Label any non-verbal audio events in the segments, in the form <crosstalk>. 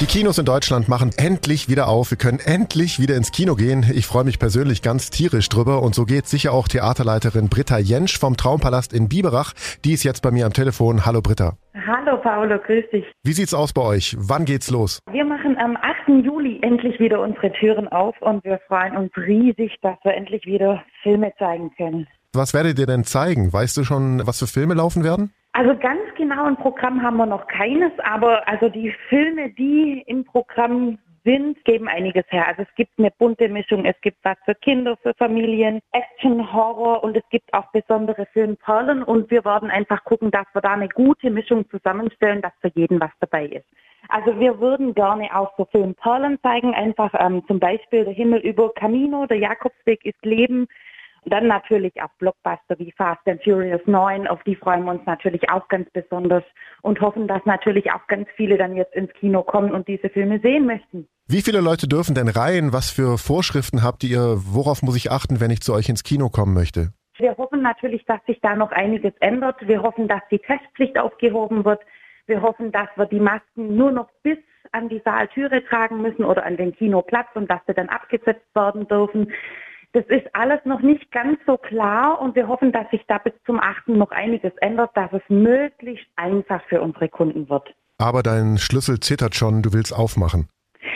Die Kinos in Deutschland machen endlich wieder auf. Wir können endlich wieder ins Kino gehen. Ich freue mich persönlich ganz tierisch drüber. Und so geht sicher auch Theaterleiterin Britta Jentsch vom Traumpalast in Biberach. Die ist jetzt bei mir am Telefon. Hallo Britta. Hallo Paolo, grüß dich. Wie sieht's aus bei euch? Wann geht's los? Wir machen am 8. Juli endlich wieder unsere Türen auf und wir freuen uns riesig, dass wir endlich wieder Filme zeigen können. Was werdet ihr denn zeigen? Weißt du schon, was für Filme laufen werden? Also ganz genau ein Programm haben wir noch keines, aber also die Filme, die im Programm sind, geben einiges her. Also es gibt eine bunte Mischung. Es gibt was für Kinder, für Familien, Action, Horror und es gibt auch besondere Filmperlen und wir werden einfach gucken, dass wir da eine gute Mischung zusammenstellen, dass für jeden was dabei ist. Also wir würden gerne auch so Filmperlen zeigen, einfach ähm, zum Beispiel der Himmel über Camino, der Jakobsweg ist Leben, dann natürlich auch Blockbuster wie Fast and Furious 9, auf die freuen wir uns natürlich auch ganz besonders und hoffen, dass natürlich auch ganz viele dann jetzt ins Kino kommen und diese Filme sehen möchten. Wie viele Leute dürfen denn rein? Was für Vorschriften habt ihr? Worauf muss ich achten, wenn ich zu euch ins Kino kommen möchte? Wir hoffen natürlich, dass sich da noch einiges ändert. Wir hoffen, dass die Testpflicht aufgehoben wird. Wir hoffen, dass wir die Masken nur noch bis an die Saaltüre tragen müssen oder an den Kinoplatz und dass sie dann abgesetzt werden dürfen. Das ist alles noch nicht ganz so klar und wir hoffen, dass sich da bis zum 8. noch einiges ändert, dass es möglichst einfach für unsere Kunden wird. Aber dein Schlüssel zittert schon, du willst aufmachen.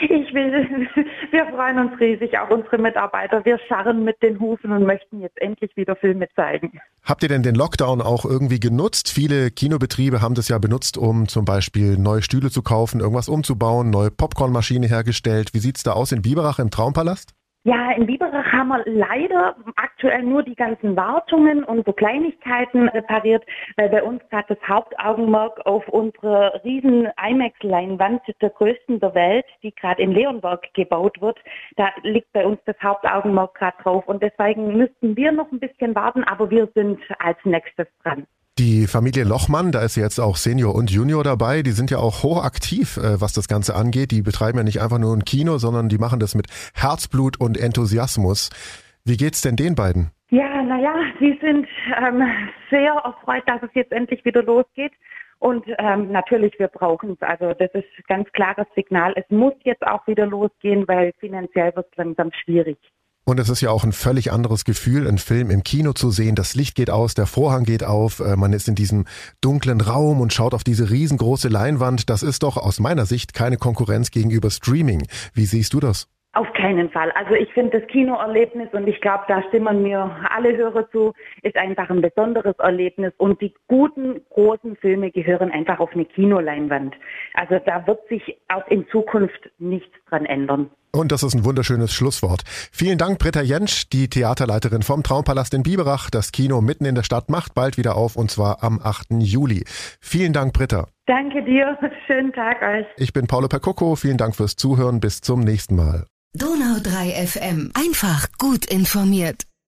Ich will, <laughs> wir freuen uns riesig, auch unsere Mitarbeiter. Wir scharren mit den Hufen und möchten jetzt endlich wieder Filme zeigen. Habt ihr denn den Lockdown auch irgendwie genutzt? Viele Kinobetriebe haben das ja benutzt, um zum Beispiel neue Stühle zu kaufen, irgendwas umzubauen, neue Popcornmaschine hergestellt. Wie sieht's da aus in Biberach im Traumpalast? Ja, in Biberach haben wir leider aktuell nur die ganzen Wartungen und so Kleinigkeiten repariert, weil bei uns gerade das Hauptaugenmerk auf unsere riesen IMAX-Leinwand der größten der Welt, die gerade in Leonberg gebaut wird, da liegt bei uns das Hauptaugenmerk gerade drauf und deswegen müssten wir noch ein bisschen warten, aber wir sind als nächstes dran. Die Familie Lochmann, da ist jetzt auch Senior und Junior dabei, die sind ja auch hochaktiv, äh, was das Ganze angeht. Die betreiben ja nicht einfach nur ein Kino, sondern die machen das mit Herzblut und Enthusiasmus. Wie geht's denn den beiden? Ja, naja, sie sind ähm, sehr erfreut, dass es jetzt endlich wieder losgeht. Und ähm, natürlich, wir brauchen es. Also das ist ganz klares Signal. Es muss jetzt auch wieder losgehen, weil finanziell wird es langsam schwierig. Und es ist ja auch ein völlig anderes Gefühl, einen Film im Kino zu sehen. Das Licht geht aus, der Vorhang geht auf, äh, man ist in diesem dunklen Raum und schaut auf diese riesengroße Leinwand. Das ist doch aus meiner Sicht keine Konkurrenz gegenüber Streaming. Wie siehst du das? Auf keinen Fall. Also ich finde das Kinoerlebnis und ich glaube, da stimmen mir alle Hörer zu, ist einfach ein besonderes Erlebnis und die guten großen Filme gehören einfach auf eine Kinoleinwand. Also da wird sich auch in Zukunft nichts dran ändern. Und das ist ein wunderschönes Schlusswort. Vielen Dank, Britta Jentsch, die Theaterleiterin vom Traumpalast in Biberach. Das Kino mitten in der Stadt macht bald wieder auf und zwar am 8. Juli. Vielen Dank, Britta. Danke dir. <laughs> Schönen Tag euch. Ich bin Paolo Percocco. Vielen Dank fürs Zuhören. Bis zum nächsten Mal. Donau 3 FM. Einfach gut informiert.